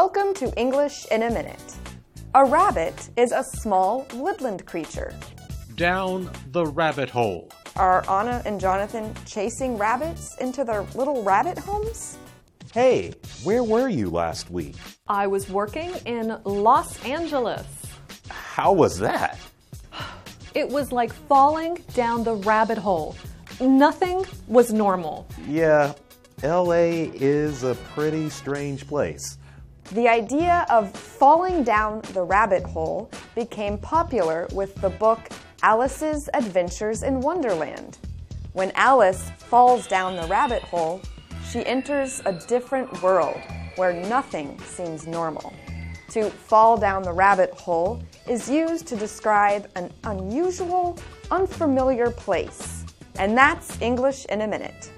Welcome to English in a Minute. A rabbit is a small woodland creature. Down the rabbit hole. Are Anna and Jonathan chasing rabbits into their little rabbit homes? Hey, where were you last week? I was working in Los Angeles. How was that? It was like falling down the rabbit hole. Nothing was normal. Yeah, LA is a pretty strange place. The idea of falling down the rabbit hole became popular with the book Alice's Adventures in Wonderland. When Alice falls down the rabbit hole, she enters a different world where nothing seems normal. To fall down the rabbit hole is used to describe an unusual, unfamiliar place. And that's English in a minute.